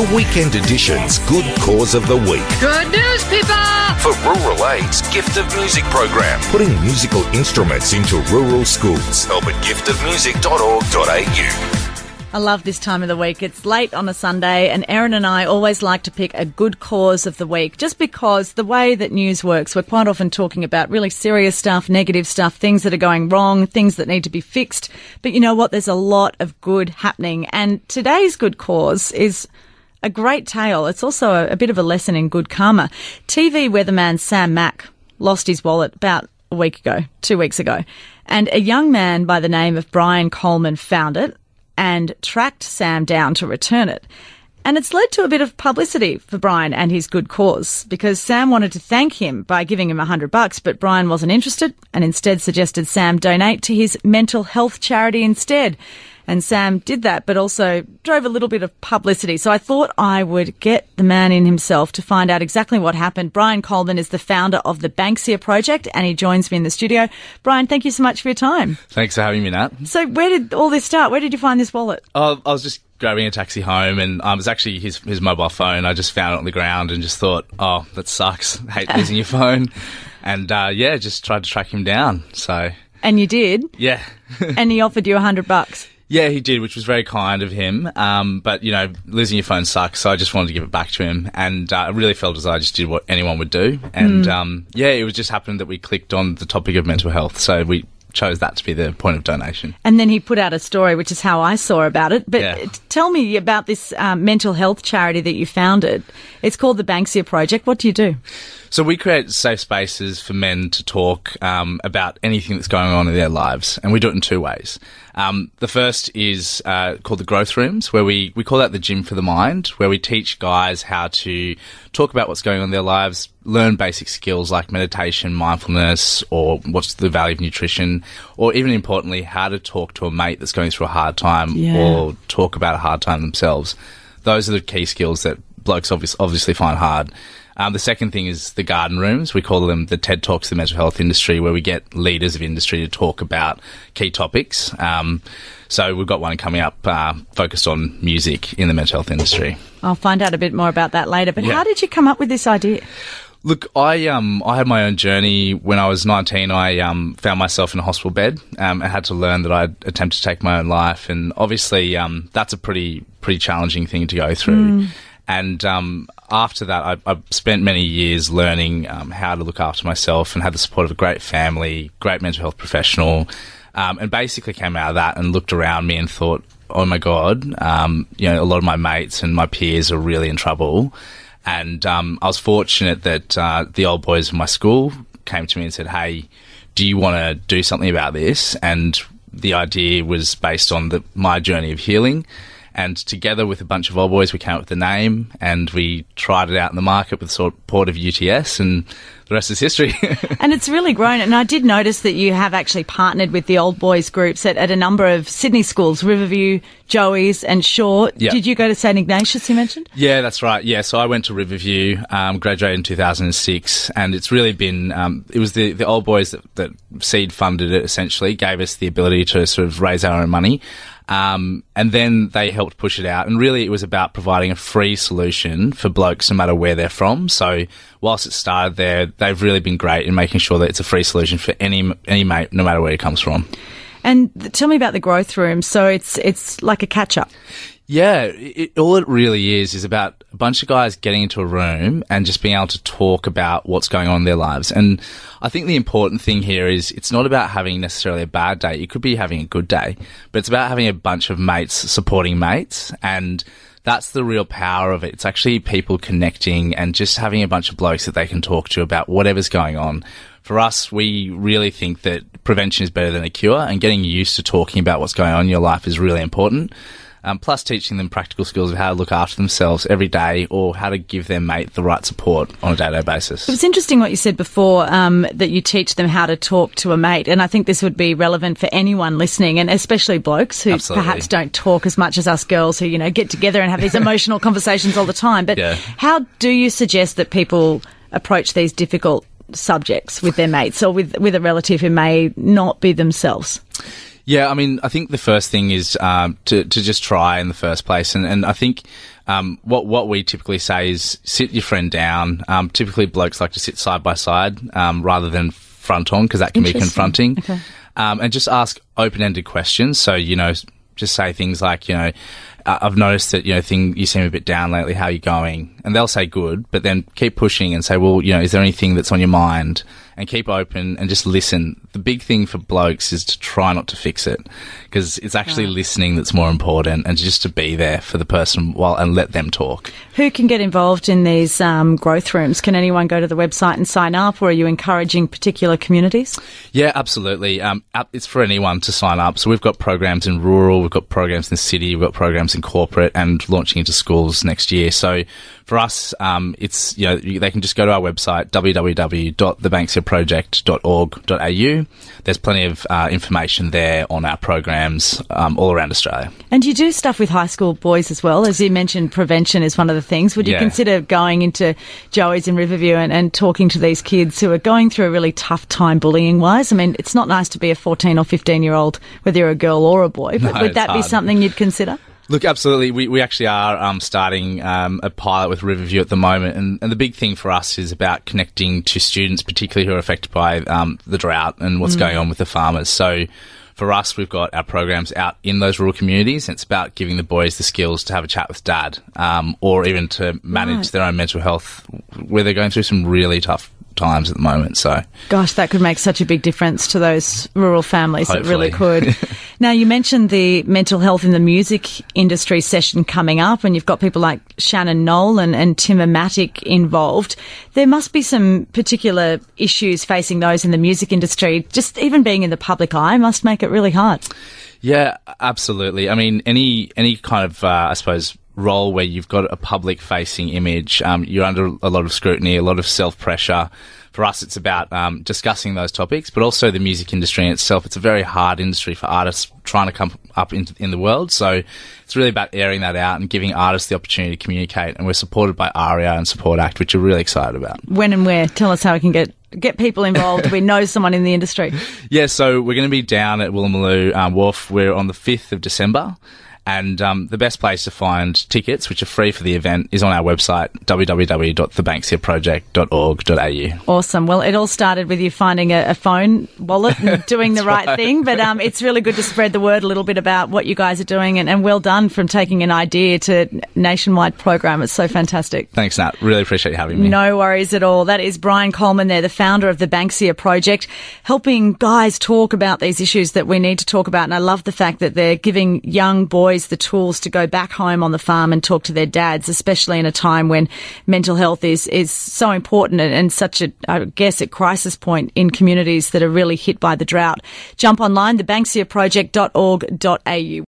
the weekend edition's Good Cause of the Week. Good news, people! For Rural Aid's Gift of Music program, putting musical instruments into rural schools. Help at giftofmusic.org.au. I love this time of the week. It's late on a Sunday, and Erin and I always like to pick a good cause of the week just because the way that news works, we're quite often talking about really serious stuff, negative stuff, things that are going wrong, things that need to be fixed. But you know what? There's a lot of good happening. And today's good cause is a great tale. It's also a, a bit of a lesson in good karma. TV weatherman Sam Mac lost his wallet about a week ago, two weeks ago. And a young man by the name of Bryan Coleman found it and tracked Sam down to return it. And it's led to a bit of publicity for Bryan and his good cause because Sam wanted to thank him by giving him a hundred bucks, but Bryan wasn't interested and instead suggested Sam donate to his mental health charity instead. And Sam did that, but also drove a little bit of publicity. So I thought I would get the man in himself to find out exactly what happened. Bryan Coleman is the founder of the Banksia Project and he joins me in the studio. Bryan, thank you so much for your time. Thanks for having me, Nat. So where did all this start? Where did you find this wallet? Oh, I was just grabbing a taxi home, and um, it was actually his his mobile phone. I just found it on the ground and just thought, oh, that sucks. Hate losing your phone. And uh, yeah, just tried to track him down. So And you did, yeah. and he offered you a hundred bucks. Yeah, he did, which was very kind of him. Um, but you know, losing your phone sucks, so I just wanted to give it back to him, and uh, I really felt as though I just did what anyone would do. And um, yeah, it was just happened that we clicked on the topic of mental health, so we chose that to be the point of donation. And then he put out a story, which is how I saw about it. But Yeah. tell me about this um, mental health charity that you founded. It's called the Banksia Project. What do you do? So we create safe spaces for men to talk um, about anything that's going on in their lives, and we do it in two ways. Um, the first is uh, called the growth rooms, where we, we call that the gym for the mind, where we teach guys how to talk about what's going on in their lives, learn basic skills like meditation, mindfulness, or what's the value of nutrition, or even importantly, how to talk to a mate that's going through a hard time Yeah. or talk about a hard time themselves. Those are the key skills that blokes obvious, obviously find hard. Um, the second thing is the garden rooms. We call them the TED Talks of the mental health industry, where we get leaders of industry to talk about key topics. Um, so we've got one coming up uh, focused on music in the mental health industry. I'll find out a bit more about that later. But Yeah. how did you come up with this idea? Look, I um I had my own journey when I was 19. I um found myself in a hospital bed. Um, I had to learn that I'd attempted to take my own life, and obviously um that's a pretty pretty challenging thing to go through. And um, after that, I, I spent many years learning um, how to look after myself and had the support of a great family, great mental health professional, um, and basically came out of that and looked around me and thought, oh my god, um, you know, a lot of my mates and my peers are really in trouble. And um, I was fortunate that uh, the old boys of my school came to me and said, "Hey, do you want to do something about this?" And the idea was based on the, my journey of healing. And together with a bunch of old boys, we came up with the name and we tried it out in the market with support of UTS, and the rest is history. And it's really grown. And I did notice that you have actually partnered with the old boys groups at, at a number of Sydney schools, Riverview, Joey's, and Shore. Yeah. Did you go to St Ignatius, you mentioned? Yeah, that's right. Yeah, so I went to Riverview, um, graduated in 2006, and it's really been, um, it was the, the old boys that, that seed funded it essentially, gave us the ability to sort of raise our own money. Um, and then they helped push it out. And really, it was about providing a free solution for blokes no matter where they're from. So, whilst it started there, they've really been great in making sure that it's a free solution for any any mate, no matter where he comes from. And th- tell me about the growth room. So it's it's like a catch up. Yeah, it, all it really is is about a bunch of guys getting into a room and just being able to talk about what's going on in their lives. And I think the important thing here is it's not about having necessarily a bad day. You could be having a good day, but it's about having a bunch of mates supporting mates. And that's the real power of it. It's actually people connecting and just having a bunch of blokes that they can talk to about whatever's going on. For us, we really think that prevention is better than a cure, and getting used to talking about what's going on in your life is really important. Um, plus, teaching them practical skills of how to look after themselves every day or how to give their mate the right support on a day to day basis. It was interesting what you said before um, that you teach them how to talk to a mate, and I think this would be relevant for anyone listening, and especially blokes who Absolutely. perhaps don't talk as much as us girls, who you know get together and have these emotional conversations all the time. But Yeah. how do you suggest that people approach these difficult subjects with their mates or with with a relative who may not be themselves? Yeah, I mean, I think the first thing is um, to to just try in the first place, and and I think. Um, what what we typically say is sit your friend down. Um, typically, blokes like to sit side by side um, rather than front on because that can be confronting. Okay. Um, and just ask open ended questions. So you know, just say things like you know, "I- I've noticed that you know, thing you seem a bit down lately. How are you going? And they'll say good, but then keep pushing and say, well, you know, is there anything that's on your mind? And keep open and just listen. The big thing for blokes is to try not to fix it because it's actually listening that's more important and just to be there for the person while and let them talk. Who can get involved in these um, growth rooms? Can anyone go to the website and sign up, or are you encouraging particular communities? Yeah, absolutely. Um, it's for anyone to sign up. So we've got programs in rural, we've got programs in the city, we've got programs in corporate, and launching into schools next year. So for us, um, it's you know they can just go to our website www.thebanksiaproject.org.au. There's plenty of uh, information there on our programs um, all around Australia. And you do stuff with high school boys as well. As you mentioned, prevention is one of the things. Would you Yeah. consider going into Joey's in Riverview and, and talking to these kids who are going through a really tough time bullying wise? I mean, it's not nice to be a 14 or 15 year old, whether you're a girl or a boy, but No, would that be something you'd consider? Look, absolutely. We, we actually are um, starting um, a pilot with Riverview at the moment, and, and the big thing for us is about connecting to students, particularly who are affected by um, the drought and what's going on with the farmers. So, for us, we've got our programs out in those rural communities. And it's about giving the boys the skills to have a chat with dad, um, or even to manage Right. their own mental health, where they're going through some really tough times at the moment. So, Gosh, that could make such a big difference to those rural families. It really could. Now, you mentioned the mental health in the music industry session coming up, and you've got people like Shannon Noll and, and Timomatic involved. There must be some particular issues facing those in the music industry. Just even being in the public eye must make it really hard. Yeah, absolutely. I mean, any any kind of, uh, I suppose, role where you've got a public facing image, um, you're under a lot of scrutiny, a lot of self pressure. For us, it's about um, discussing those topics, but also the music industry in itself. It's a very hard industry for artists trying to come up in, in the world. So it's really about airing that out and giving artists the opportunity to communicate. And we're supported by ARIA and Support Act, which we're really excited about. When and where? Tell us how we can get get people involved. we know someone in the industry. Yeah, so we're going to be down at Woolloomooloo um, Wharf. We're on the 5th of December. And um, the best place to find tickets, which are free for the event, is on our website, www.thebanksiaproject.org.au. Awesome. Well, it all started with you finding a, a phone wallet and doing the right, thing. But um, it's really good to spread the word a little bit about what you guys are doing, and, and well done from taking an idea to nationwide program. It's so fantastic. Thanks, Nat. Really appreciate you having me. No worries at all. That is Bryan Coleman there, the founder of the Banksia Project, helping guys talk about these issues that we need to talk about. And I love the fact that they're giving young boys the tools to go back home on the farm and talk to their dads, especially in a time when mental health is, is so important and, and such a, I guess, a crisis point in communities that are really hit by the drought. Jump online, thebanksiaproject.org.au.